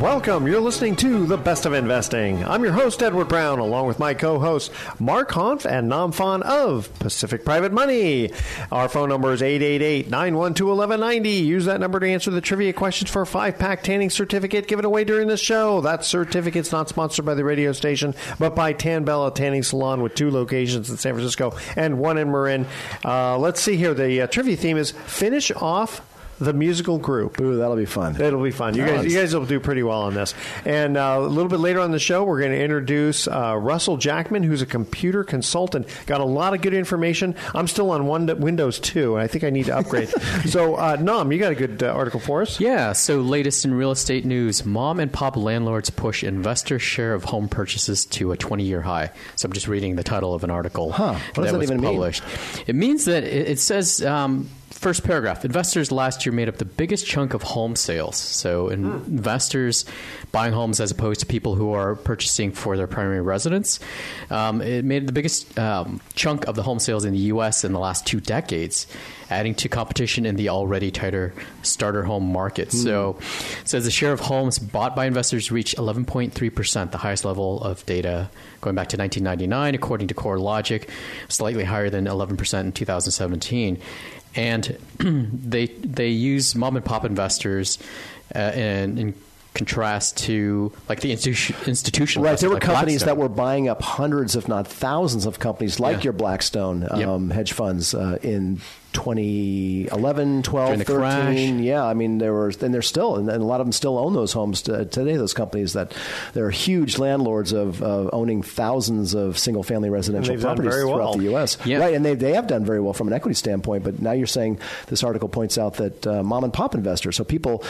Welcome. You're listening to The Best of Investing. I'm your host, Edward Brown, along with my co hosts, Mark Hanf and Nam Phan of Pacific Private Money. Our phone number is 888 912 1190. Use that number to answer the trivia questions for a five pack tanning certificate given away during the show. That certificate's not sponsored by the radio station, but by Tan Bella Tanning Salon with two locations in San Francisco and one in Marin. Uh, let's see here. The uh, trivia theme is finish off the musical group. Ooh, that'll be fun. It'll be fun. You guys, you guys will do pretty well on this. And uh, a little bit later on the show, we're going to introduce uh, Russell Jackman, who's a computer consultant. Got a lot of good information. I'm still on one Windows 2, and I think I need to upgrade. so, uh, Nam, you got a good uh, article for us? Yeah. So, latest in real estate news: mom and pop landlords push investor share of home purchases to a 20-year high. So, I'm just reading the title of an article Huh. What does that was even mean? It means that it, it says. Um, First paragraph. Investors last year made up the biggest chunk of home sales. So, in- investors buying homes as opposed to people who are purchasing for their primary residence, um, it made the biggest um, chunk of the home sales in the U.S. in the last two decades, adding to competition in the already tighter starter home market. So, it says the share of homes bought by investors reached 11.3%, the highest level of data going back to 1999, according to CoreLogic, slightly higher than 11% in 2017 and they they use mom and pop investors uh, in, in contrast to like the institu- institutional Right, there were like companies Blackstone. that were buying up hundreds, if not thousands, of companies like Yeah. your Blackstone Yep. um, hedge funds uh, in 2011, 12, the 13. crash. Yeah, I mean, there were, and they're still, and, and a lot of them still own those homes to, today. Those companies that they're huge landlords of uh, owning thousands of single-family residential properties very throughout well. the U.S. Yeah. Right, and they they have done very well from an equity standpoint. But now you're saying this article points out that uh, mom and pop investors, so people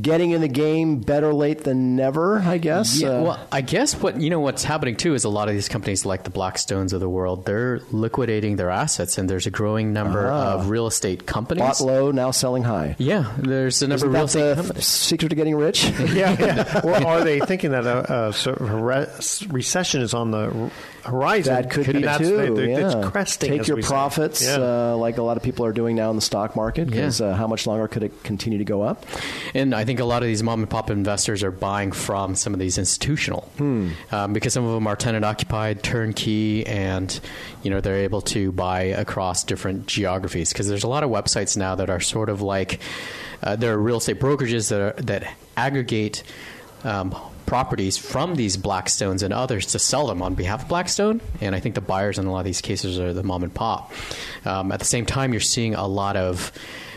getting in the game better late than never, I guess. Yeah, Uh, well, I guess what you know what's happening too is a lot of these companies, like the Blackstones of the world, they're liquidating their assets, and there's a growing number Ah. Of real estate companies. bought low, now selling high. Yeah, there's a number Isn't of real that estate the companies. secret to getting rich? yeah, yeah. Or are they thinking that a, a a re- recession is on the horizon? That could And be that's- too. they- yeah. It's cresting. Take your profits, Yeah. uh, like a lot of people are doing now in the stock market. Because Yeah. uh, how much longer could it continue to go up? And I think a lot of these mom and pop investors are buying from some of these institutional, Hmm. um, because some of them are tenant occupied, turnkey, and you know they're able to buy across different geographies. Because there's a lot of websites now that are sort of like uh, there are real estate brokerages that are, that aggregate. Um, properties from these blackstones and others to sell them on behalf of blackstone. And i think the buyers in a lot of these cases are the mom and pop. Um, at the same time you're seeing a lot of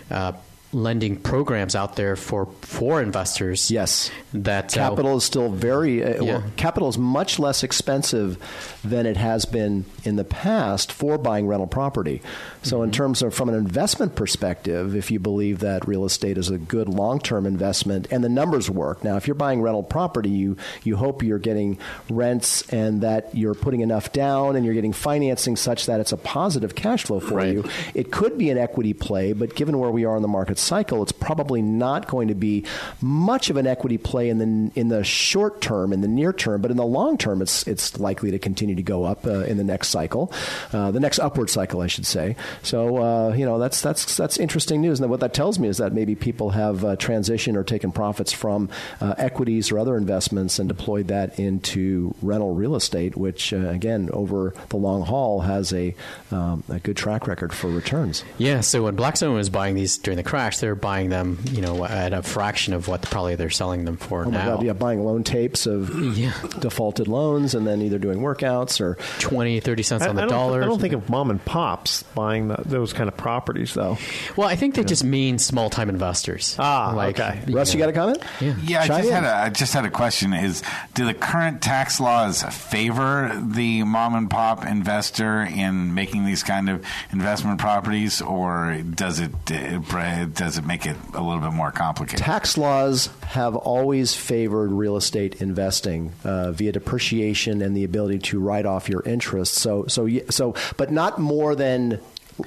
uh, lending programs out there for for investors. Yes. that uh, Capital is still very uh, Yeah. well, capital is much less expensive than it has been in the past for buying rental property. So, Mm-hmm. in terms of from an investment perspective, if you believe that real estate is a good long term investment and the numbers work. Now, if you're buying rental property, you you hope you're getting rents and that you're putting enough down and you're getting financing such that it's a positive cash flow for Right. you. It could be an equity play, but given where we are in the market cycle, it's probably not going to be much of an equity play in the in the short term, in the near term, but in the long term, it's it's likely to continue to go up uh, in the next cycle, uh, the next upward cycle, I should say. So uh, you know that's that's that's interesting news, and what that tells me is that maybe people have uh, transitioned or taken profits from uh, equities or other investments and deployed that into rental real estate, which uh, again over the long haul has a um, a good track record for returns. Yeah. So when Blackstone was buying these during the crash, they were buying them, you know, at a fraction of what probably they're selling them for Oh my now. God! Yeah, buying loan tapes of Yeah. defaulted loans, and then either doing workouts or 20, 30 cents I, on the I dollar. I don't think of mom and pops buying the, those kind of properties, though. Well, I think they just mean small time investors. Ah, okay. Russ, you got a comment? Yeah. Yeah, I just in. had a I just had a question. Is do the current tax laws favor the mom and pop investor in making these kind of investment properties, or does it uh, does it make it a little bit more complicated? Tax laws have always favored real estate investing uh, via depreciation and the ability to write off your interest. So, so, so, but not more than,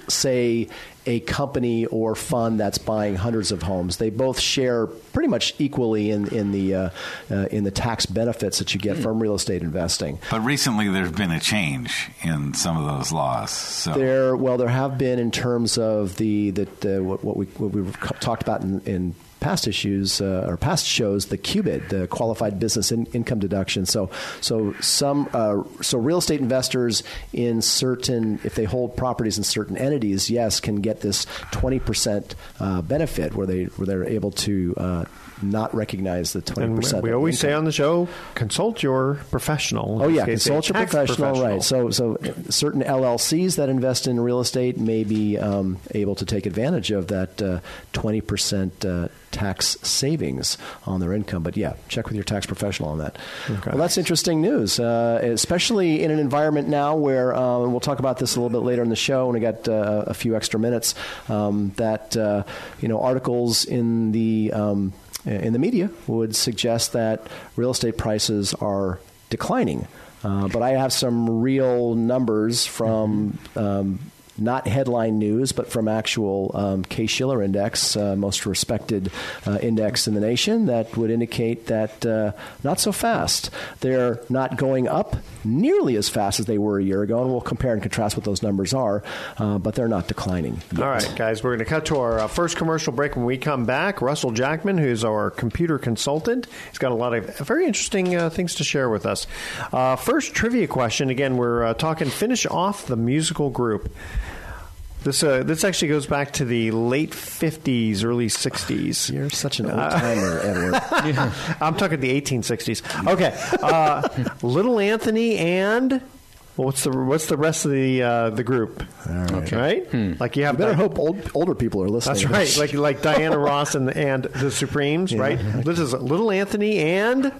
say, a company or fund that's buying hundreds of homes. They both share pretty much equally in in the uh, uh, in the tax benefits that you get from real estate investing. But recently, there's been a change in some of those laws. So There, well, there have been in terms of the that uh, what, what we what we talked about in, in past issues uh, or past shows, the QBID, the qualified business in, income deduction. So, so some uh, so real estate investors in certain if they hold properties in certain entities, yes, can get this twenty percent uh, benefit where they where they're able to. Uh, not recognize the twenty And percent. we always say on the show, consult your professional. Oh yeah, this case, a consult your tax professional, right? So, so certain LLCs that invest in real estate may be um, able to take advantage of that twenty percent uh, tax savings on their income. But yeah, check with your tax professional on that. Okay. Well, that's interesting news, uh, especially in an environment now where, uh, and we'll talk about this a little bit later in the show, and we got uh, a few extra minutes. Um, that uh, you know, articles in the um, in the media would suggest that real estate prices are declining. Uh, but I have some real numbers from um, not headline news, but from actual um, Case Shiller Index, uh, most respected uh, index in the nation, that would indicate that uh, not so fast. They're not going up nearly as fast as they were a year ago, and we'll compare and contrast what those numbers are, uh, but they're not declining. Yet. All right, guys, we're going to cut to our uh, first commercial break. When we come back, Russell Jackman, who's our computer consultant, he's got a lot of very interesting uh, things to share with us. First trivia question. Again, we're talking finish off the musical group. This uh, this actually goes back to the late fifties, early sixties. You're such an old timer, Edward. I'm talking the 1860s. Okay, uh, Little Anthony and well, what's the what's the rest of the uh, the group? right. Right, like you have You better Di- hope old, older people are listening. That's right, like like Diana Ross and and the Supremes, Yeah. right? This is Little Anthony and.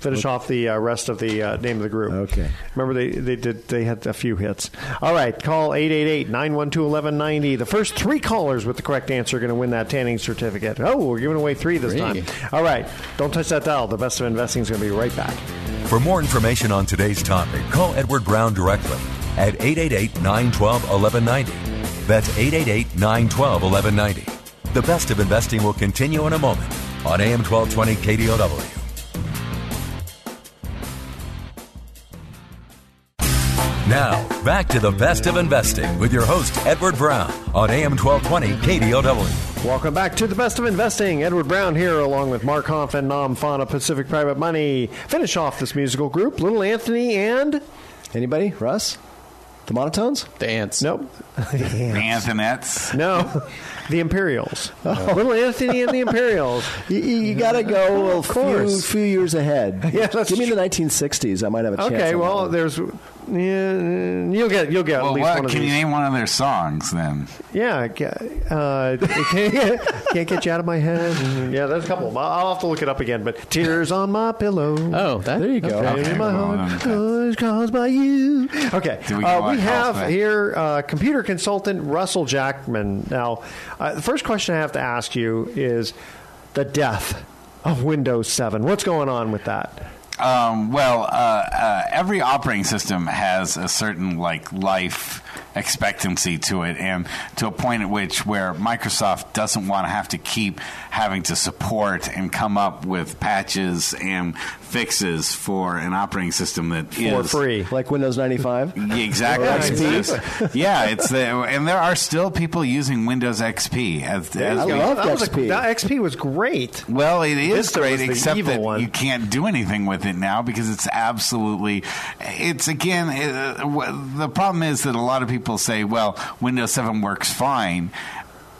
Finish off the uh, rest of the uh, name of the group. Okay. Remember they they did they had a few hits. All right, call 888-912-1190. The first three callers with the correct answer are going to win that tanning certificate. Oh, we're giving away three this Three. time. All right, don't touch that dial. The best of investing is going to be right back. For more information on today's topic, call Edward Brown directly at 888 912 1190. That's 888 912 1190. The best of investing will continue in a moment on AM 1220 KDOW. Now, back to the best of investing with your host, Edward Brown, on AM 1220 KDOW. Welcome back to the best of investing. Edward Brown here, along with Mark Hoff and Nam Fana Pacific Private Money. Finish off this musical group, Little Anthony and Anybody? Russ? The monotones? The ants. nope, the Antonettes. no, the Imperials. Oh. Little Anthony and the Imperials. You, you got to go a few, few years ahead. Yeah, Give me true. the 1960s. I might have a chance. Okay, well, that. there's yeah, you'll get you'll get Well, at least what one of can these. you name one of their songs then? Yeah, uh, can't, can't get you out of my head. Yeah, there's a couple. I'll I'll have to look it up again. But tears on my pillow. Oh, that, There you go. okay. Pain in my well, heart then- was caused by you. Okay, we uh, we have Carl's here uh, computer consultant Russell Jackman. Now, uh, the first question I have to ask you is the death of Windows 7. What's going on with that? Um, well, uh, uh, every operating system has a certain like life expectancy to it, and to a point at which where Microsoft doesn't want to have to keep having to support and come up with patches and fixes for an operating system that For is- free. Like Windows 95? Yeah, exactly. Or It's XP? just- yeah, it's the, and there are still people using Windows XP as, as I we- love that was a- XP. that XP was great. well, it is Vista great, except that one. you can't do anything with it now because it's absolutely. It's again uh, wh- the problem is that a lot of people say, "Well, Windows 7 works fine."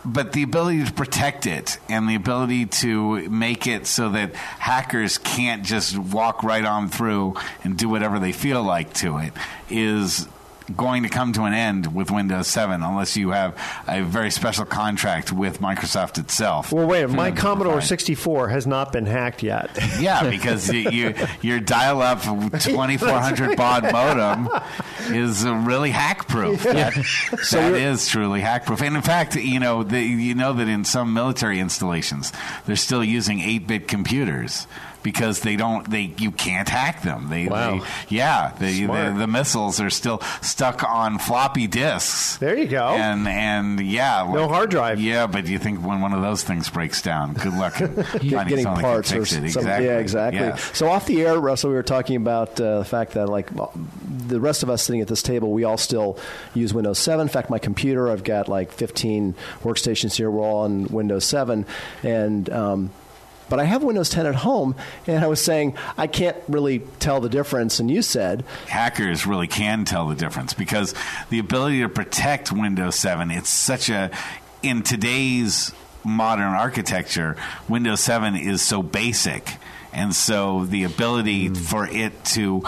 But the ability to protect it and the ability to make it so that hackers can't just walk right on through and do whatever they feel like to it is going to come to an end with Windows 7 unless you have a very special contract with Microsoft itself. Well, wait, my Commodore provide. 64 has not been hacked yet. Yeah, because you, you, your dial-up 2400 baud modem is uh, really hack-proof. That, that is truly hack-proof. And in fact, you know, the, you know that in some military installations, they're still using 8-bit computers because they don't they you can't hack them. They, Wow. they yeah, the, Smart. the the missiles are still stuck on floppy disks. There you go. And and yeah, No hard drive. Yeah, but you think when one of those things breaks down, good luck in finding getting someone that can parts or fix it. some, Exactly. yeah exactly Yeah. so off the air russell we were talking about uh, the fact that like the rest of us sitting at this table we all still use windows 7 in fact my computer i've got like 15 workstations here we're all on windows 7 and um, but I have Windows 10 at home, and I was saying I can't really tell the difference. And you said, hackers really can tell the difference because the ability to protect Windows 7 it's such a in today's modern architecture Windows 7 is so basic and so the ability hmm. for it to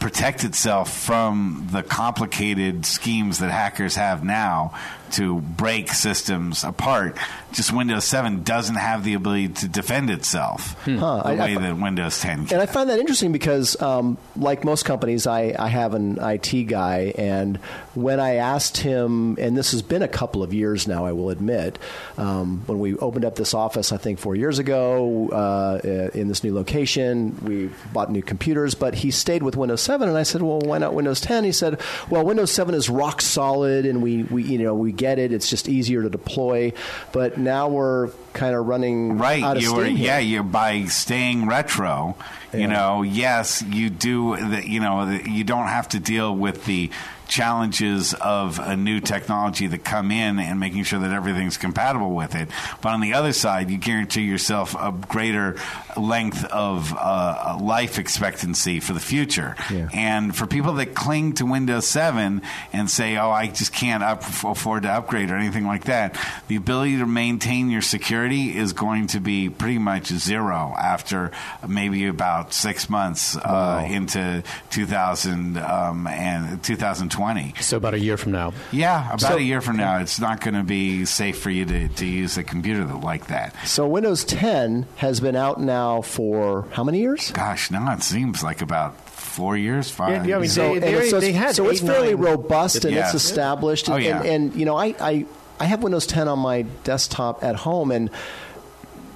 protect itself from the complicated schemes that hackers have now to break systems apart just Windows 7 doesn't have the ability to defend itself the Huh, I- I way fi- that Windows 10 can And I find that interesting because, um, like most companies, I, I have an IT guy, and when I asked him, and this has been a couple of years now, I will admit, um, when we opened up this office, I think four years ago, uh, in this new location, we bought new computers, but he stayed with Windows 7, and I said, well, why not Windows 10? He said, well, Windows 7 is rock solid, and we, we you know we get it. It's just easier to deploy, but now we're kind of running right out of you were yeah you by staying retro you know. Yes you do the, you know the, you don't have to deal with the challenges of a new technology that come in and making sure that everything's compatible with it but on the other side you guarantee yourself a greater length of uh, life expectancy for the future Yeah. and for people that cling to Windows 7 and say, oh, I just can't up, afford to upgrade or anything like that, the ability to maintain your security is going to be pretty much zero after maybe about six months uh, into 2000 um, and 2020. So about a year from now. Yeah, about So- a year from now, it's not going to be safe for you to, to use a computer like that. So Windows 10 has been out now for how many years? Gosh, now it seems like about four years, five. Yeah, I mean, So, They- it's, so, they so it's fairly nine- robust and Yes. it's established. Oh, and, yeah. and, and, you know, I, I I have Windows 10 on my desktop at home, and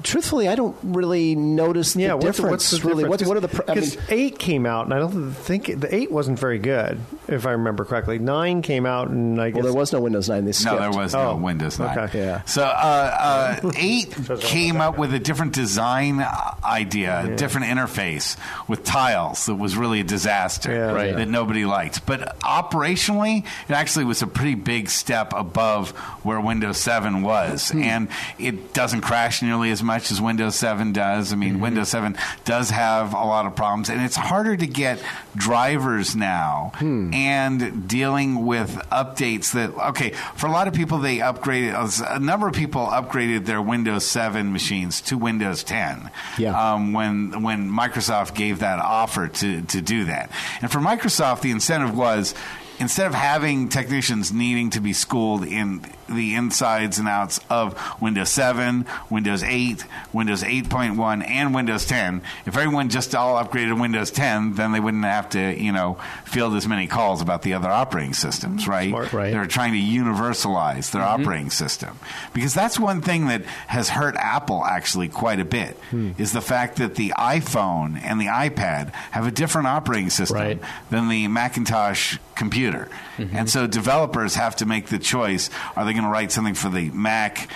truthfully, I don't really notice the Yeah, what's, difference. what's the really, difference? what, what are the? pr- I mean, eight came out, and I don't think the eight wasn't very good, if I remember correctly. Nine came out, and I guess well, there was no Windows 9. They skipped. No, there was no Oh, Windows 9. okay. Yeah. So uh, uh, 8 came up with a different design uh, idea, a different interface with tiles that was really a disaster Yeah. Right. that nobody liked. But operationally, it actually was a pretty big step above where Windows 7 was. And it doesn't crash nearly as much as Windows 7 does. I mean, Windows 7 does have a lot of problems, and it's harder to get drivers now and dealing with updates that, okay, for a lot of people, they upgraded, a number of people upgraded their Windows 7 machines to Windows 10 Yeah. um, when, when Microsoft gave that offer to, to do that. And for Microsoft, the incentive was instead of having technicians needing to be schooled in the insides and outs of Windows 7, Windows 8, Windows 8.1, and Windows 10, if everyone just all upgraded to Windows 10, then they wouldn't have to, you know, field as many calls about the other operating systems, right? Smart. Right. They're trying to universalize their mm-hmm. operating system. Because that's one thing that has hurt Apple actually quite a bit hmm. is the fact that the iPhone and the iPad have a different operating system Right. than the Macintosh computer. Computer. And so developers have to make the choice are they going to write something for the Mac?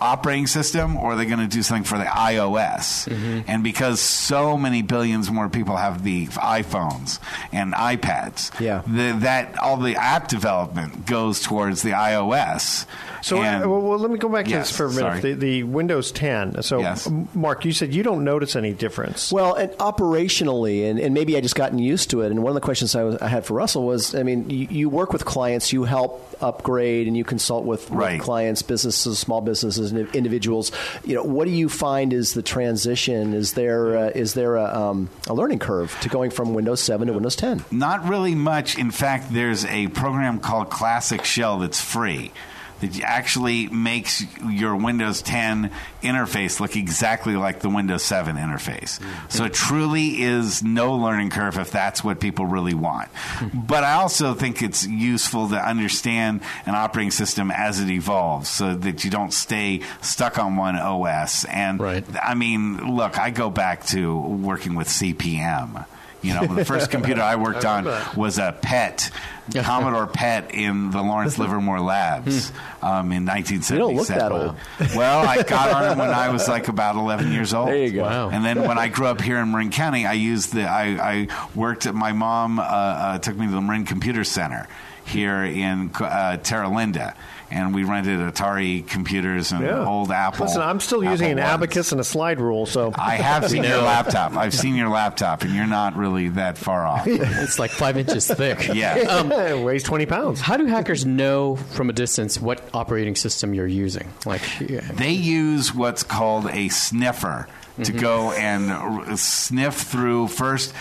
operating system or are they going to do something for the iOS? Mm-hmm. And because so many billions more people have the iPhones and iPads, Yeah. the, that all the app development goes towards the iOS. So, And- uh, well, well, let me go back to this for a minute. The, the Windows 10. So, Yes. Mark, you said you don't notice any difference. Well, and operationally, and, and maybe I just gotten used to it. And one of the questions I, was, I had for Russell was, I mean, you, you work with clients, you help upgrade, and you consult with, with Right. clients, businesses, small businesses, and individuals. You know, what do you find is the transition? Is there uh, is there a, um, a learning curve to going from Windows 7 to Windows 10? Not really much. In fact, there's a program called Classic Shell that's free. That actually makes your Windows 10 interface look exactly like the Windows 7 interface. So it truly is no learning curve if that's what people really want. But I also think it's useful to understand an operating system as it evolves so that you don't stay stuck on one OS. And Right. I mean, look, I go back to working with CPM. You know, the first computer I worked on was a PET, Commodore PET in the Lawrence Livermore Labs um, in 1977. You don't look that old. Well, I got on it when I was like about 11 years old. There you go. Wow. And then when I grew up here in Marin County, I used the I, I worked at my mom uh, uh, took me to the Marin Computer Center here in uh, Terra Linda. And we rented Atari computers and Yeah. old Apple. Listen, I'm still using an ones. abacus and a slide rule, so I have seen your laptop. I've seen your laptop, and you're not really that far off. It's like five inches thick. Um, yeah. it weighs 20 pounds. How do hackers know from a distance what operating system you're using? Like, yeah. They use what's called a sniffer to mm-hmm. go and r- sniff through first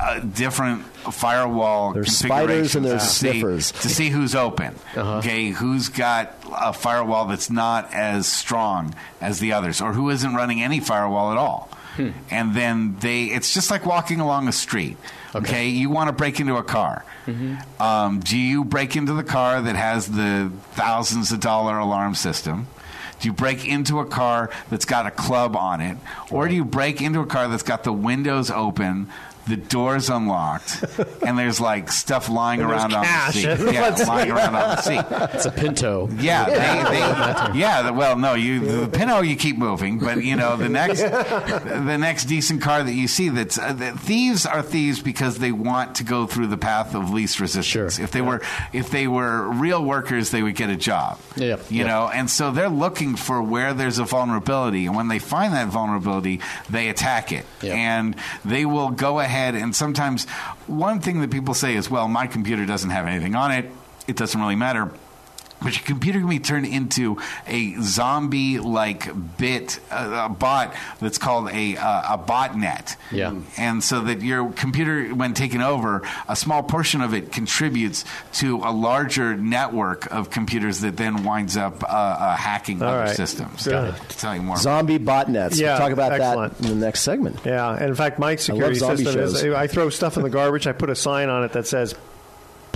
uh, different firewall There's spiders and configurations there's to see- to see who's open. Uh-huh. Okay, who's got a firewall that's not as strong as the others, or who isn't running any firewall at all. And then they, it's just like walking along a street. Okay, you want to break into a car. Um, do you break into the car that has the thousands of dollar alarm system? Do you break into a car that's got a club on it? Or do you break into a car that's got the windows open, the doors unlocked, and there's like stuff lying And around on the cash. seat? Yeah, lying around on the seat. it's a Pinto. Yeah, they, they, yeah. Well, no, you the Pinto you keep moving, but you know the next the next decent car that you see that's uh, the, thieves are thieves because they want to go through the path of least resistance. Sure. If they were if they were real workers, they would get a job. Yeah, you yeah. know, and so they're looking for where there's a vulnerability, and when they find that vulnerability, they attack it, Yeah. and they will go ahead and sometimes one thing that people say is, well, my computer doesn't have anything on it. It doesn't really matter. But your computer can be turned into a zombie-like bit, uh, a bot that's called a uh, a botnet. Yeah. and so that your computer, when taken over, a small portion of it contributes to a larger network of computers that then winds up uh, uh, hacking All other right. systems. Good. To tell you more. Zombie botnets. Yeah, we'll talk about excellent. that in the next segment. Yeah, and in fact, my security zombie system is. I throw stuff in the garbage. I put a sign on it that says,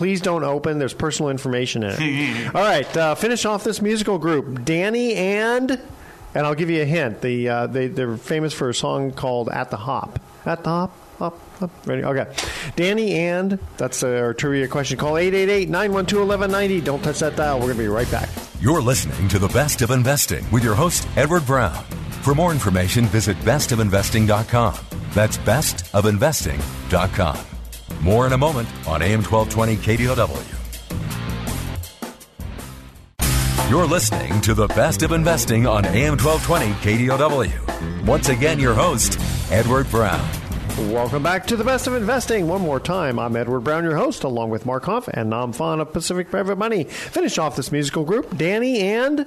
"Please don't open. There's personal information in it." All right, uh, finish off this musical group, Danny and and I'll give you a hint. The uh, they they're famous for a song called "At the Hop." At the hop. Hop, hop. Ready? Okay. Danny and that's our trivia question. Call 888-912-1190. Don't touch that dial. We're going to be right back. You're listening to The Best of Investing with your host, Edward Brown. For more information, visit bestofinvesting.com. That's bestofinvesting.com. More in a moment on AM 1220 KDOW. You're listening to The Best of Investing on AM 1220 KDOW. Once again, your host, Edward Brown. Welcome back to the best of investing. One more time, I'm Edward Brown, your host, along with Mark Hoff and Nam Fan of Pacific Private Money. Finish off this musical group, Danny and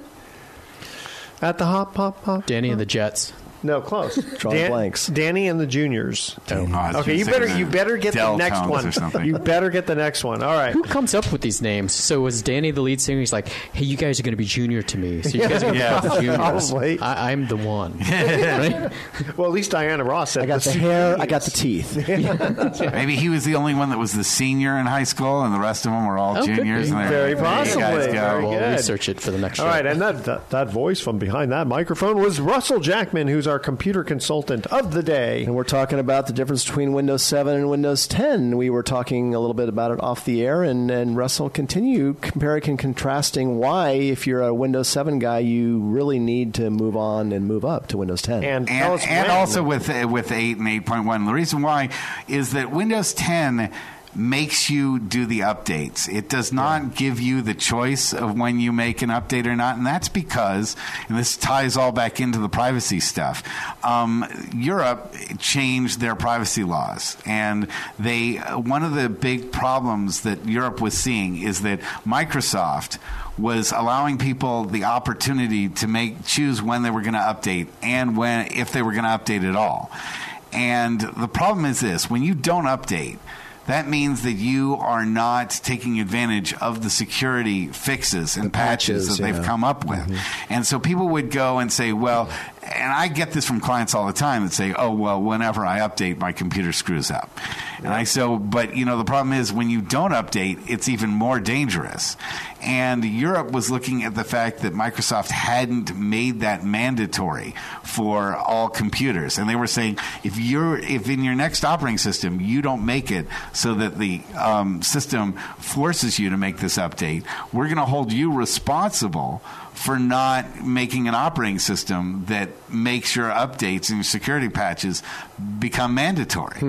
at the hop hop hop. Danny and the Jets. No, close. Drawing blanks. Danny and the Juniors. Oh, I was Okay, you gonna say better the you better get the Deltones next or one. something. You better get the next one. All right. Who comes up with these names? So was Danny the lead singer? He's like, "Hey, you guys are going to be junior to me, so you guys are going to Yeah. be the juniors. Probably. I, I'm the one." right? Well, at least Diana Ross said I got the hair. I got the teeth. Maybe he was the only one that was the senior in high school, and the rest of them were all Oh, could juniors. and they're- Very there you guys possibly. go. Very We'll good. research it for the next All show. right, and that, that that voice from behind that microphone was Russell Jackman, who's our our computer consultant of the day. And we're talking about the difference between Windows 7 and Windows 10. We were talking a little bit about it off the air, and, and Russell continue comparing and contrasting why, if you're a Windows 7 guy, you really need to move on and move up to Windows 10. And, and, and also with uh, with eight and eight point one. The reason why is that Windows 10 makes you do the updates. It does not give you the choice of when you make an update or not, and that's because, and this ties all back into the privacy stuff. Um, Europe changed their privacy laws, and they one of the big problems that Europe was seeing is that Microsoft was allowing people the opportunity to make choose when they were going to update and when if they were going to update at all. And the problem is this: when you don't update, that means that you are not taking advantage of the security fixes and patches, patches, that they've come up with. Mm-hmm. And so people would go and say, well, and I get this from clients all the time that say, oh, well, whenever I update, my computer screws up. And I so, but you know, the problem is when you don't update, it's even more dangerous. And Europe was looking at the fact that Microsoft hadn't made that mandatory for all computers, and they were saying if you're if in your next operating system you don't make it so that the um, system forces you to make this update, we're going to hold you responsible for not making an operating system that makes your updates and your security patches become mandatory.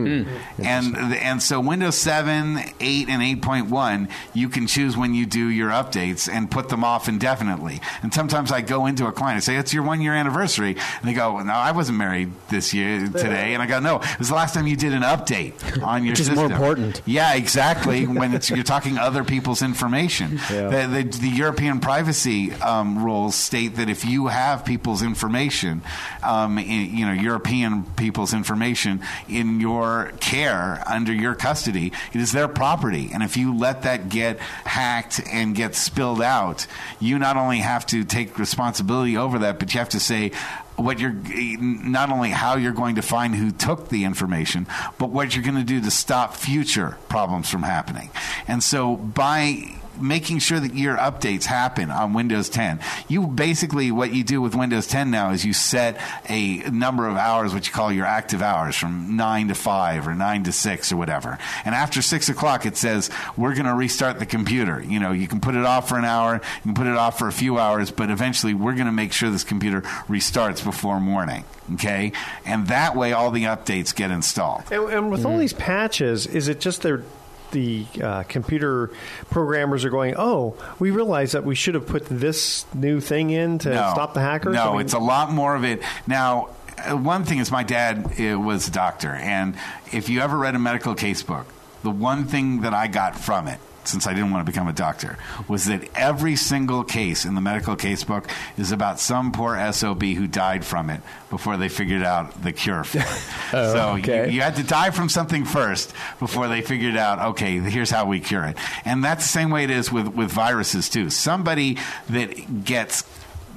And and so Windows 7, 8 and 8.1, you can choose when you do your updates and put them off indefinitely. And sometimes I go into a client and say it's your 1 year anniversary and they go, "No, I wasn't married this year today." And I go, "No, it was the last time you did an update on your Which is system." more important. Yeah, exactly. when it's, you're talking other people's information, the, the, the European privacy um, rules state that if you have people's information, um, in, you know, European people's information in your care under your custody, it is their property. And if you let that get hacked and get spilled out, you not only have to take responsibility over that, but you have to say what you're not only how you're going to find who took the information, but what you're going to do to stop future problems from happening. And so by making sure that your updates happen on Windows 10. You basically what you do with Windows 10 now is you set a number of hours, what you call your active hours, from nine to five or nine to six or whatever. And after six o'clock, it says we're going to restart the computer. You know, you can put it off for an hour, you can put it off for a few hours, but eventually we're going to make sure this computer restarts before morning. Okay, and that way all the updates get installed. And, and with all hmm. these patches, is it just they're the uh, computer programmers are going, oh, we realize that we should have put this new thing in to stop the hackers? No, I mean- it's a lot more of it. Now, uh, one thing is my dad uh, was a doctor, and if you ever read a medical case book, the one thing that I got from it, since I didn't want to become a doctor, was that every single case in the medical case book is about some poor SOB who died from it before they figured out the cure for it. Oh, so okay. you, you had to die from something first before they figured out, okay, here's how we cure it. And that's the same way it is with, with viruses, too. Somebody that gets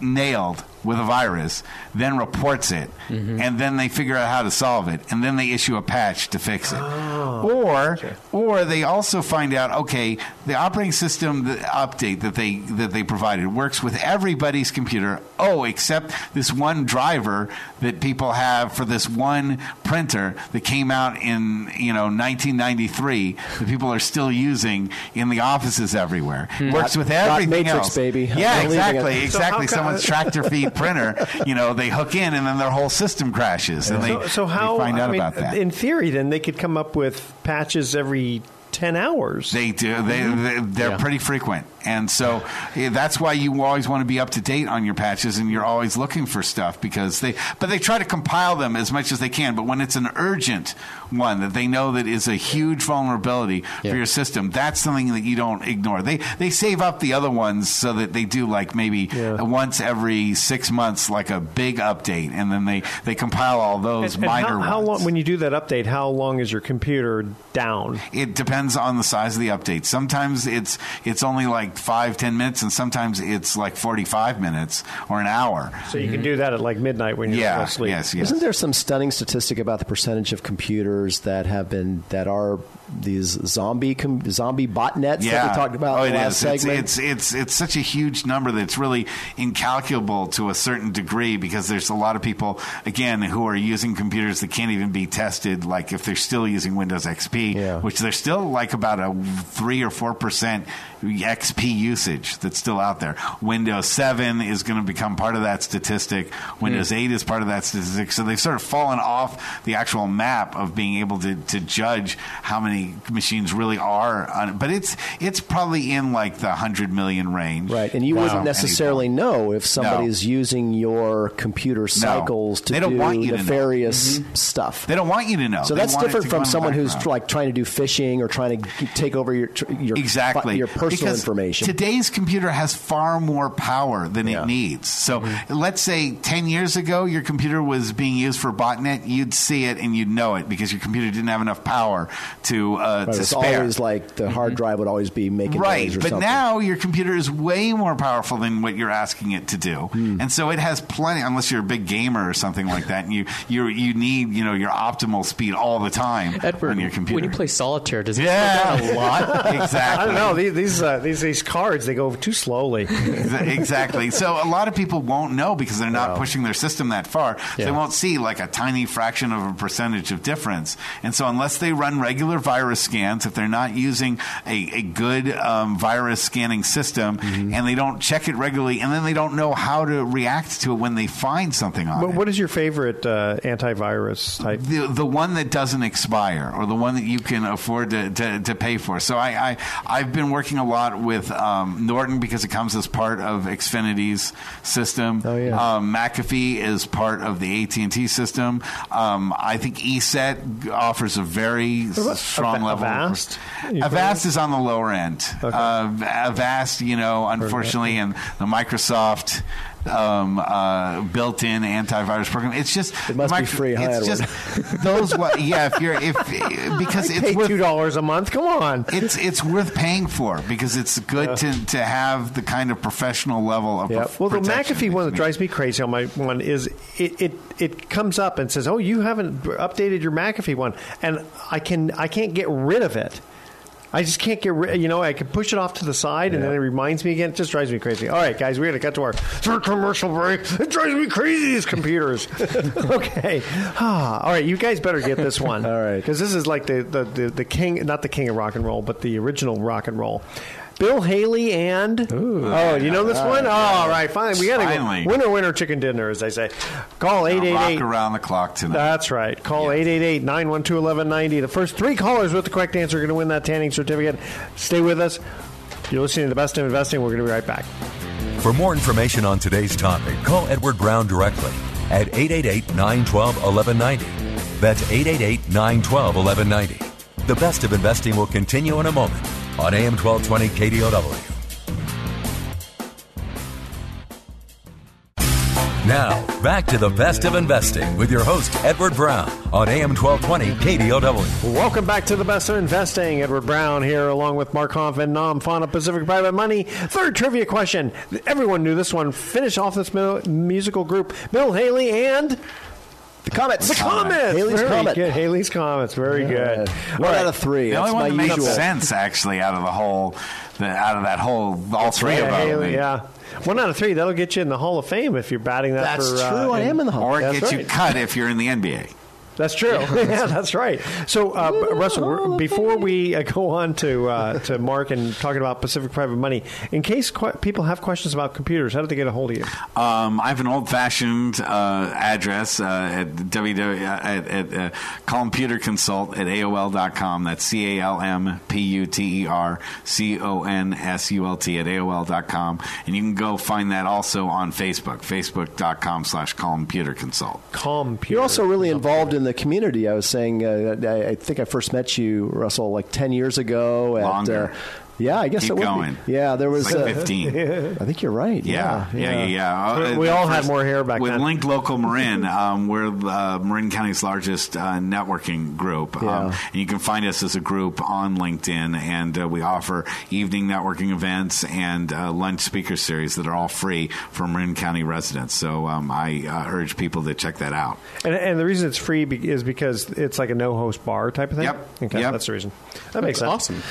nailed with a virus, then reports it, mm-hmm. and then they figure out how to solve it, and then they issue a patch to fix it. Oh, or or they also find out okay, the operating system the update that they that they provided works with everybody's computer, oh, except this one driver that people have for this one printer that came out in, you know, 1993 that people are still using in the offices everywhere. Hmm. Works with everything Matrix, else. baby. Yeah, exactly, exactly. So Someone's tractor feed. Printer, you know, they hook in and then their whole system crashes. And they, so how, they find out I mean, about that. In theory, then, they could come up with patches every 10 hours. They do. They, they, are yeah. pretty frequent and so that's why you always want to be up to date on your patches, and you're always looking for stuff because they. But they try to compile them as much as they can. But when it's an urgent one that they know that is a huge vulnerability Yeah. for your system, that's something that you don't ignore. They they save up the other ones so that they do like maybe Yeah. once every six months, like a big update, and then they they compile all those And- and minor how, how ones. long when you do that update? How long is your computer down? It depends on the size of the update. Sometimes it's it's only like like five, ten minutes, and sometimes it's like 45 minutes or an hour. So you can do that at like midnight when you're Yeah, asleep. yes, yes. Isn't there some stunning statistic about the percentage of computers that have been that are these zombie com, zombie botnets that we talked about oh, in the last is. Segment? it's it's it's such a huge number that it's really incalculable to a certain degree because there's a lot of people again who are using computers that can't even be tested. Like if they're still using Windows XP, Yeah. which there's still like about a three or four percent XP usage that's still out there. Windows 7 is going to become part of that statistic. Windows 8 is part of that statistic. So they've sort of fallen off the actual map of being able to, to judge how many machines really are. On, but it's it's probably in like the 100 million range. Right, and you Wow. wouldn't necessarily know if somebody is using your computer cycles to They don't do want you to know. nefarious mm-hmm. stuff. They don't want you to know. So They that's different from someone who's like trying to do phishing or trying to take over your your exactly your personal Because information. Today's computer has far more power than Yeah. it needs. So mm-hmm. let's say ten years ago your computer was being used for botnet, you'd see it and you'd know it because your computer didn't have enough power to uh, Right, to it's spare. always like the hard drive would always be making Right, or but something. now your computer is way more powerful than what you're asking it to do, Hmm. and so it has plenty. Unless you're a big gamer or something like that, and you you you need you know your optimal speed all the time Edward, on your computer. when you play solitaire, does it Yeah. slow down a lot? exactly. I don't know these these, uh, these these cards they go too slowly. exactly. So a lot of people won't know because they're not pushing their system that far. They won't see like a tiny fraction of a percentage of difference. And so unless they run regular virus scans, if they're not using a, a good um, virus scanning system Mm-hmm. and they don't check it regularly and then they don't know how to react to it when they find something on What, it. what is your favorite uh, antivirus type? the the one that doesn't expire or the one that you can afford to, to, to pay for. So I, I I've been working a lot with um, Norton because it comes as part of Xfinity's system. Oh, yeah. Um, McAfee is part of the AT and T system. Um, I think ESET offers a very about strong Ava- level. Avast? Avast is on the lower end. Uh, Avast, you know, unfortunately, and the Microsoft. Um, uh, built-in antivirus program. It's just It must be free, It's just those. What? Yeah, if you're if because I it's worth two dollars a month. Come on. it's it's worth paying for because it's good to, to have the kind of professional level of Yeah. prof- Well, the McAfee one that drives me crazy on my one is it, it it comes up and says, "Oh, you haven't updated your McAfee one," and I can I can't get rid of it. I just can't get rid. You know, I can push it off to the side, and then it reminds me again. It just drives me crazy. All right, guys, we got to cut to our third commercial break. It drives me crazy. These computers. okay. Ah, all right, you guys better get this one. All right. because this is like the, the the the king, not the king of rock and roll, but the original rock and roll. Bill Haley and oh, you know this one? Oh, all right, fine. We got to Finally. go winner, winner, chicken dinner, as they say. Call eight eight rock eight. around the clock tonight. That's right. Call 888 912 1190. The first three callers with the correct answer are going to win that tanning certificate. Stay with us. You're listening to The Best of Investing. We're going to be right back. For more information on today's topic, call Edward Brown directly at 888 912 1190. That's 888 912 1190. The best of investing will continue in a moment on AM 1220 KDOW. Now, back to the best of investing with your host, Edward Brown, on AM 1220 KDOW. Welcome back to The Best of Investing. Edward Brown here, along with Mark Hoff and Nam Fauna Pacific Private Money. Third trivia question. Everyone knew this one. Finish off this musical group. Bill Haley and the comments. the comments. Haley's Very Comet. good. Haley's Comets. Very good. One All right. out of three. the That's only one my that makes sense actually out of the whole, the, out of that whole, all three Yeah, of them. Haley, yeah. One out of three. That'll get you in the Hall of Fame if you're batting that That's for. true. uh, I am in the Hall. Or it That's gets you cut if you're in the NBA. That's true. yeah, that's right. So, uh, Russell, before we uh, go on to uh, to Mark and talking about Pacific Private Money, in case que- people have questions about computers, how do they get a hold of you? Um, I have an old-fashioned uh, address uh, at www at, at uh, computer consult at aol.com. That's c a l m p u t e r c o n s u l t at aol.com, and you can go find that also on Facebook, facebook.com slash computer consult. Computer. You're also really involved in the community. I was saying, uh, I, I think I first met you, Russell, like 10 years ago. At, Longer. Yeah, I guess Keep it would going. be. Yeah, there was It's like uh, 15. I think you're right. Yeah, yeah, yeah. yeah. We Uh, all the had more hair back then. with then. Linked Local Marin, um, we're uh, Marin County's largest uh, networking group. Yeah. Um, and you can find us as a group on LinkedIn, and uh, we offer evening networking events and uh, lunch speaker series that are all free for Marin County residents. So um, I uh, urge people to check that out. And, and the reason it's free be- is because it's like a no-host bar type of thing. Yep. Okay, Yep. that's the reason. That makes sense. awesome.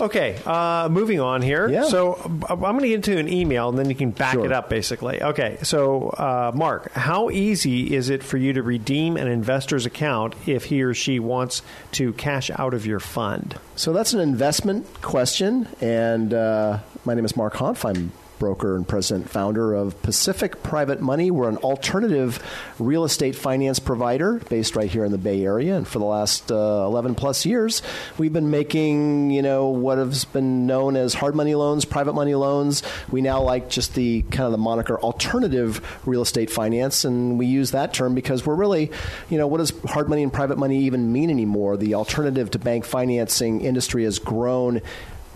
Okay, uh, moving on here. Yeah. So uh, I'm going to get into an email, and then you can back Sure. it up, basically. Okay. So, uh, Mark, how easy is it for you to redeem an investor's account if he or she wants to cash out of your fund? So that's an investment question, and uh, my name is Mark Hanf. I'm broker and president founder of Pacific Private Money. We're an alternative real estate finance provider based right here in the Bay Area, and for the last uh, 11 plus years, we've been making you know what has been known as hard money loans, private money loans. We now like just the kind of the moniker alternative real estate finance, and we use that term because we're really, you know, what does hard money and private money even mean anymore? The alternative to bank financing industry has grown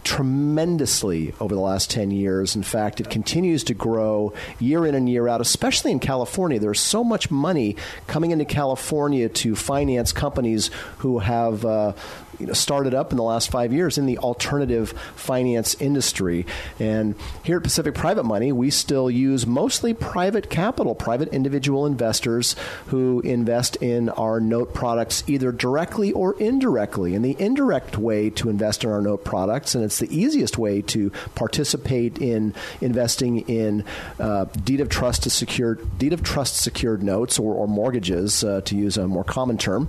tremendously over the last 10 years. In fact, it continues to grow year in and year out, especially in California. There's so much money coming into California to finance companies who have. Uh, you know, started up in the last five years in the alternative finance industry. And here at Pacific Private Money, we still use mostly private capital, private individual investors who invest in our note products either directly or indirectly. And the indirect way to invest in our note products, and it's the easiest way to participate in investing in uh, deed of trust to secured deed of trust secured notes or, or mortgages, uh, to use a more common term,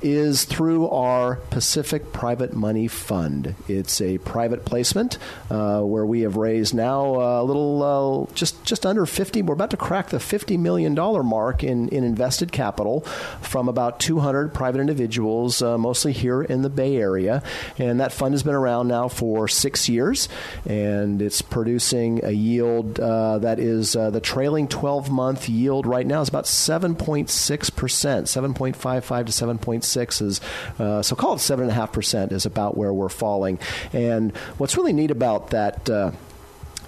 is through our Pacific Private Money Fund. It's a private placement uh, where we have raised now a little, uh, just just under fifty. We're about to crack the fifty million dollar mark in in invested capital from about two hundred private individuals, uh, mostly here in the Bay Area, and that fund has been around now for six years, and it's producing a yield uh, that is uh, the trailing twelve month yield right now is about seven point six percent, seven point five five to seven point six is uh, so call it seven and a half percent is about where we're falling. And what's really neat about that. Uh,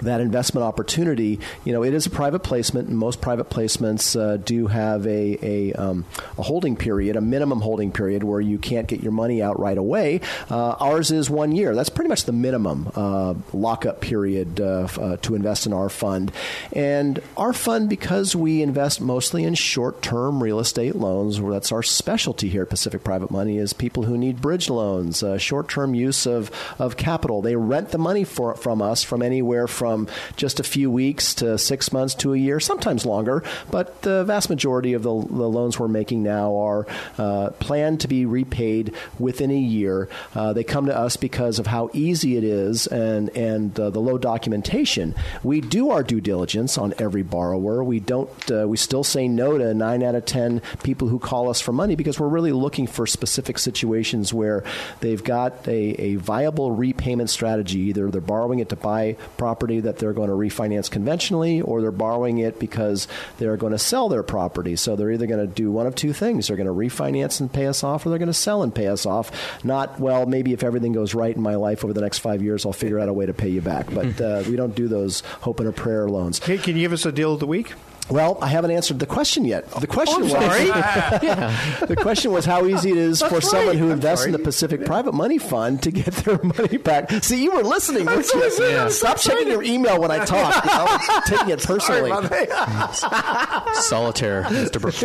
that investment opportunity, you know, it is a private placement, and most private placements uh, do have a a, um, a holding period, a minimum holding period, where you can't get your money out right away. Uh, ours is one year. That's pretty much the minimum uh, lockup period uh, uh, to invest in our fund. And our fund, because we invest mostly in short-term real estate loans, that's our specialty here at Pacific Private Money, is people who need bridge loans, uh, short-term use of of capital. They rent the money for, from us from anywhere from just a few weeks to six months to a year, sometimes longer. But the vast majority of the, the loans we're making now are uh, planned to be repaid within a year. Uh, they come to us because of how easy it is and and uh, the low documentation. We do our due diligence on every borrower. We don't. Uh, we still say no to nine out of ten people who call us for money because we're really looking for specific situations where they've got a, a viable repayment strategy. Either they're borrowing it to buy property that they're going to refinance conventionally, or they're borrowing it because they're going to sell their property. So they're either going to do one of two things: they're going to refinance and pay us off, or they're going to sell and pay us off. Not well, maybe if everything goes right in my life over the next five years, I'll figure out a way to pay you back. But uh, we don't do those hope and a prayer loans. Hey, can you give us a deal of the week? Well, I haven't answered the question yet. The question Oh, was sorry. the question was how easy it is for That's someone who I'm invests in the Pacific Private Money Fund to get their money back. See, you were listening. weren't so you? excited. I'm so Stop checking your email when I talk. You know, taking it personally. Solitaire, Mr. Brooks.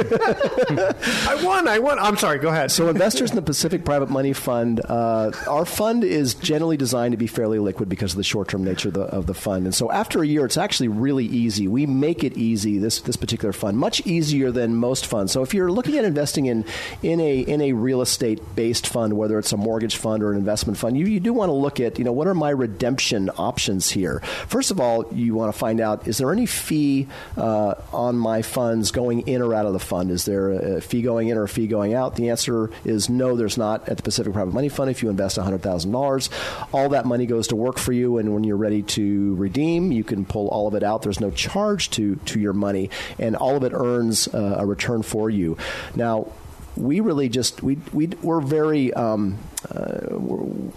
I won. I won. I'm sorry. Go ahead. So, investors in the Pacific Private Money Fund, uh, our fund is generally designed to be fairly liquid because of the short-term nature of the, of the fund. And so, after a year, it's actually really easy. We make it easy. This this particular fund much easier than most funds. So, if you're looking at investing in in a in a real estate based fund, whether it's a mortgage fund or an investment fund, you, you do want to look at you know what are my redemption options here. First of all, you want to find out is there any fee uh, on my funds going in or out of the fund? Is there a fee going in or a fee going out? The answer is no, there's not at the Pacific Private Money Fund. If you invest $100,000, all that money goes to work for you, and when you're ready to redeem, you can pull all of it out. There's no charge to, to your money, and all of it earns uh, a return for you. Now, we really just we we we're very um, uh, we're,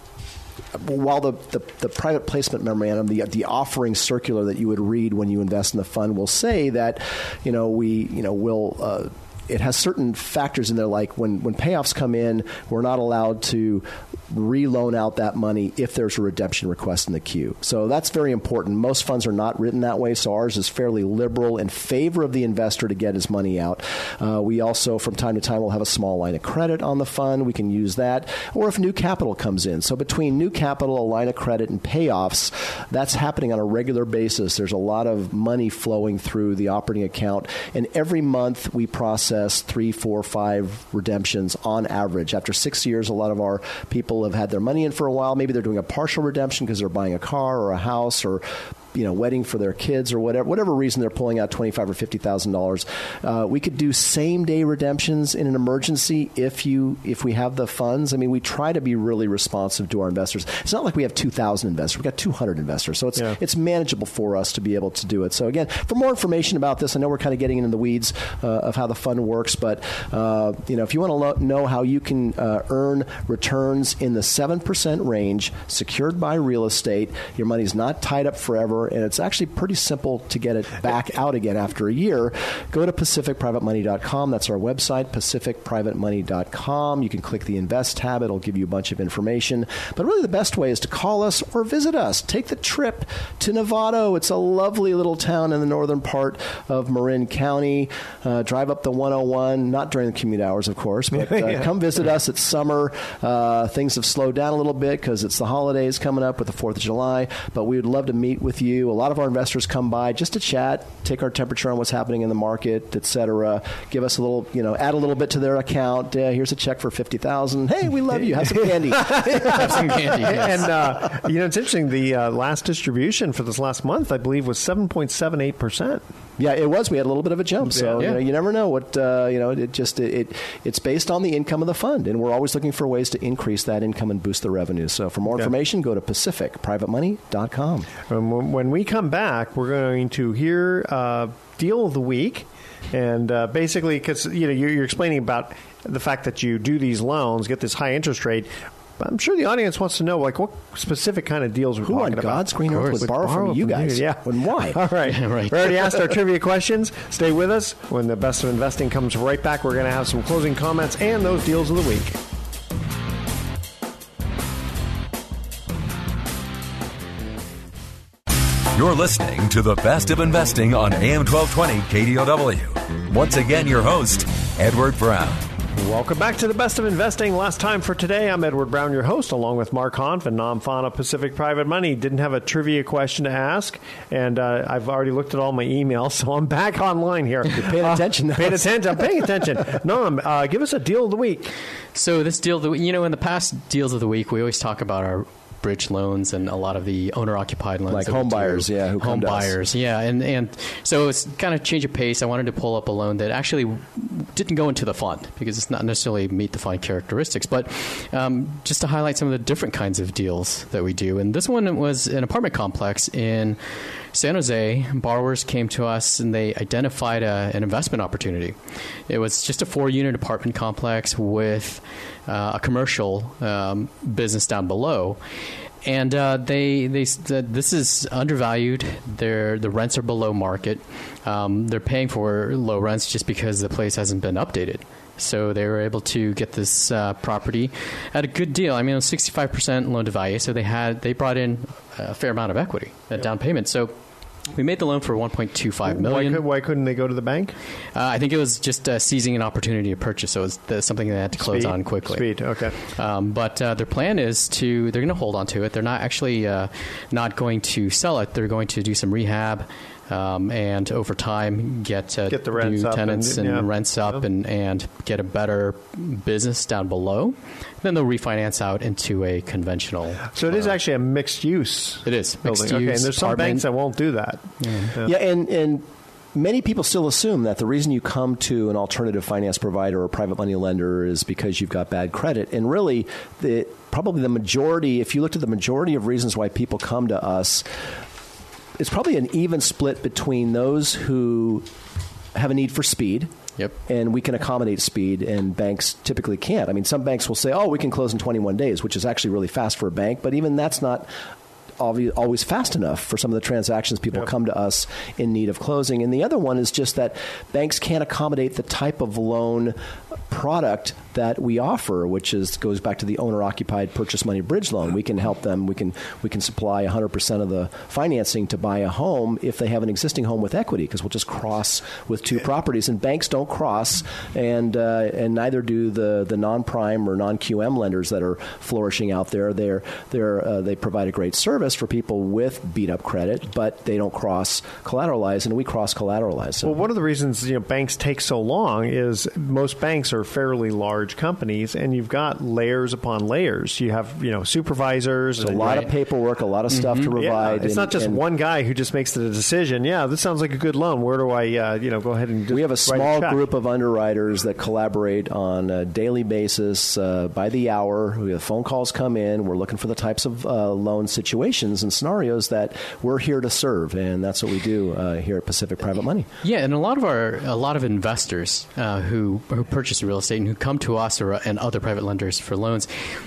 while the, the, the, private placement memorandum, the, the offering circular that you would read when you invest in the fund will say that, you know, we, you know, will, uh, it has certain factors in there, like when, when payoffs come in, we're not allowed to reloan out that money if there's a redemption request in the queue. So that's very important. Most funds are not written that way, so ours is fairly liberal in favor of the investor to get his money out. Uh, we also, from time to time, will have a small line of credit on the fund. We can use that, or if new capital comes in. So between new capital, a line of credit, and payoffs, that's happening on a regular basis. There's a lot of money flowing through the operating account, and every month we process three, four, five redemptions on average. After six years, a lot of our people have had their money in for a while. Maybe they're doing a partial redemption because they're buying a car or a house or you know wedding for their kids or whatever whatever reason they're pulling out twenty five or fifty thousand uh, dollars. We could do same day redemptions in an emergency if you if we have the funds. I mean, we try to be really responsive to our investors. It's not like we have two thousand investors; we've got two hundred investors, so it's yeah. it's manageable for us to be able to do it. So again, for more information about this, I know we're kind of getting into the weeds uh, of how the fund works, but uh, you know if you want to lo- know how you can uh, earn returns in the seven percent range, secured by real estate, your money's not tied up forever and it's actually pretty simple to get it back out again after a year. Go to pacificprivatemoney.com. That's our website, pacificprivatemoney.com. You can click the Invest tab, it'll give you a bunch of information. But really, the best way is to call us or visit us. Take the trip to Novato. It's a lovely little town in the northern part of Marin County. Uh, drive up the 101, not during the commute hours, of course, but uh, yeah. come visit us. It's summer. Uh, things have slowed down a little bit because it's the holidays coming up with the 4th of July, but we would love to meet with you you. A lot of our investors come by just to chat, take our temperature on what's happening in the market, et cetera. Give us a little, you know, add a little bit to their account. Uh, here's a check for fifty thousand. Hey, we love you. Have some candy. Have some candy. Yes. And uh, you know, it's interesting. The uh, last distribution for this last month, I believe, was seven point seven eight percent. Yeah, it was. We had a little bit of a jump. So yeah. you know, you never know what uh, you know. It just it, it, it's based on the income of the fund, and we're always looking for ways to increase that income and boost the revenue. So for more information, go to pacificprivatemoney.com. Um, when we come back, we're going to hear uh, deal of the week, and uh, basically because you know you're, you're explaining about the fact that you do these loans, get this high interest rate. But I'm sure the audience wants to know, like, what specific kind of deals we're Who talking on God's green earth would borrow, borrow from you guys? You, yeah. And why? All right. Yeah, right. We already asked our trivia questions. Stay with us. When the best of investing comes right back, we're going to have some closing comments and those deals of the week. You're listening to the best of investing on AM 1220 KDOW. Once again, your host, Edward Brown. Welcome back to the best of investing. Last time for today, I'm Edward Brown, your host, along with Mark Hanf and Nam Phan of Pacific Private Money. Didn't have a trivia question to ask, and uh, I've already looked at all my emails, so I'm back online here. You're paying uh, attention. Paying attention. I'm paying attention. Nam, uh, give us a deal of the week. So this deal, of the, you know, in the past deals of the week, we always talk about our bridge loans and a lot of the owner occupied loans. Like home buyers, yeah. Who home buyers, yeah. And, and so it's kind of change of pace. I wanted to pull up a loan that actually didn't go into the fund because it's not necessarily meet the fund characteristics, but um, just to highlight some of the different kinds of deals that we do. And this one was an apartment complex in San Jose, borrowers came to us and they identified a, an investment opportunity. It was just a four unit apartment complex with uh, a commercial um, business down below. And uh, they they said this is undervalued. Their the rents are below market. Um, they're paying for low rents just because the place hasn't been updated. So they were able to get this uh, property at a good deal. I mean, it was 65% loan to value. So they had they brought in a fair amount of equity, a down payment. So we made the loan for 1.25 million. Why, could, why couldn't they go to the bank? Uh, I think it was just uh, seizing an opportunity to purchase. So it was the, something they had to close Speed. on quickly. Speed, okay. Um, but uh, their plan is to they're going to hold on to it. They're not actually uh, not going to sell it. They're going to do some rehab um, and over time get, uh, get the rents new tenants and, and yeah. rents up yeah. and, and get a better business down below. Then they'll refinance out into a conventional. So it is uh, actually a mixed use. It is mixed building. use. Okay, and there's some banks that won't do that. Yeah, yeah and and many people still assume that the reason you come to an alternative finance provider or private money lender is because you've got bad credit. And really, the, probably the majority, if you looked at the majority of reasons why people come to us, it's probably an even split between those who have a need for speed Yep. And we can accommodate speed, and banks typically can't. I mean, some banks will say, "Oh, we can close in 21 days," which is actually really fast for a bank, but even that's not always fast enough for some of the transactions people yep. come to us in need of closing. And the other one is just that banks can't accommodate the type of loan product that we offer, which is goes back to the owner occupied purchase money bridge loan. We can help them. We can we can supply 100 percent of the financing to buy a home if they have an existing home with equity, because we'll just cross with two properties. And banks don't cross, and uh, and neither do the the non prime or non QM lenders that are flourishing out there. They're they're uh, they provide a great service for people with beat up credit, but they don't cross collateralize, and we cross collateralize. So. Well, one of the reasons you know banks take so long is most banks are fairly large companies, and you've got layers upon layers. You have you know supervisors, a lot right. of paperwork, a lot of stuff mm-hmm. to provide. Yeah, it's and, not just one guy who just makes the decision. Yeah, this sounds like a good loan. Where do I uh, you know go ahead and we have a small a group of underwriters that collaborate on a daily basis uh, by the hour. We have phone calls come in. We're looking for the types of uh, loan situations and scenarios that we're here to serve, and that's what we do uh, here at Pacific Private Money. Yeah, and a lot of our a lot of investors uh, who who purchase real estate and who come to us or uh, and other private lenders for loans,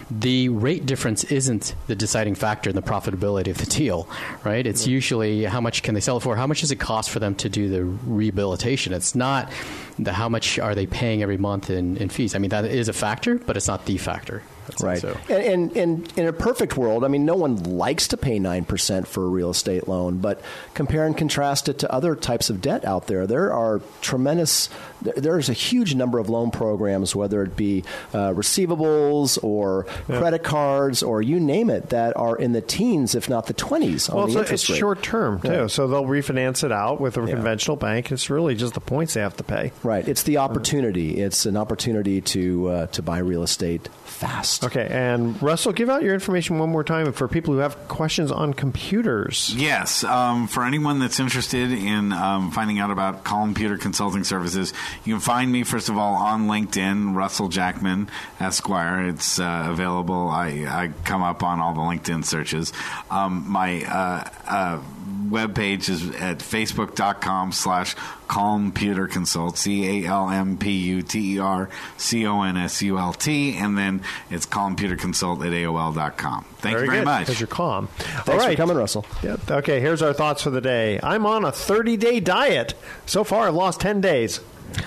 the rate difference isn't the deciding factor in the profitability of the deal, right? It's usually how much can they sell it for, how much does it cost for them to do the rehabilitation. It's not the how much are they paying every month in, in fees. I mean that is a factor, but it's not the factor. Right. So. And, and, and, in a perfect world, I mean, no one likes to pay 9% for a real estate loan, but compare and contrast it to other types of debt out there. There are tremendous, there's a huge number of loan programs, whether it be uh, receivables or yeah. credit cards or you name it, that are in the teens, if not the 20s on well, the it's rate. short term, too. Yeah. So they'll refinance it out with a yeah. conventional bank. It's really just the points they have to pay. Right. It's the opportunity. It's an opportunity to, uh, to buy real estate fast. Okay, and Russell, give out your information one more time for people who have questions on computers. Yes, um, for anyone that's interested in um, finding out about Computer Consulting Services, you can find me first of all on LinkedIn, Russell Jackman Esquire. It's uh, available. I, I, come up on all the LinkedIn searches. Um, my uh, uh webpage is at facebook.com slash Calmputer Consult, C A L M P U T E R C O N S U L T, and then it's Calmputer Consult at AOL.com. Thank very you very good, much. Because you're calm. Thanks All right. for coming, Russell. Yeah. Okay, here's our thoughts for the day. I'm on a 30 day diet. So far, I've lost 10 days.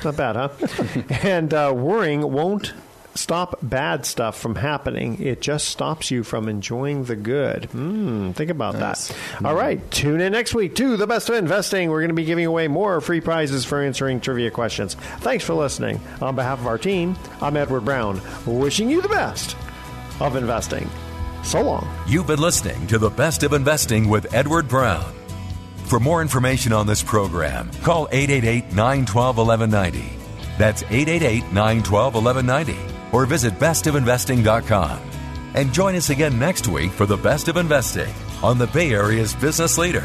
Not bad, huh? and uh, worrying won't stop bad stuff from happening. It just stops you from enjoying the good. Mm, think about nice. that. Mm. All right. Tune in next week to The Best of Investing. We're going to be giving away more free prizes for answering trivia questions. Thanks for listening. On behalf of our team, I'm Edward Brown, wishing you the best of investing. So long. You've been listening to The Best of Investing with Edward Brown. For more information on this program, call 888 912 1190. That's 888 912 1190 or visit bestofinvesting.com. And join us again next week for the best of investing on the Bay Area's business leader.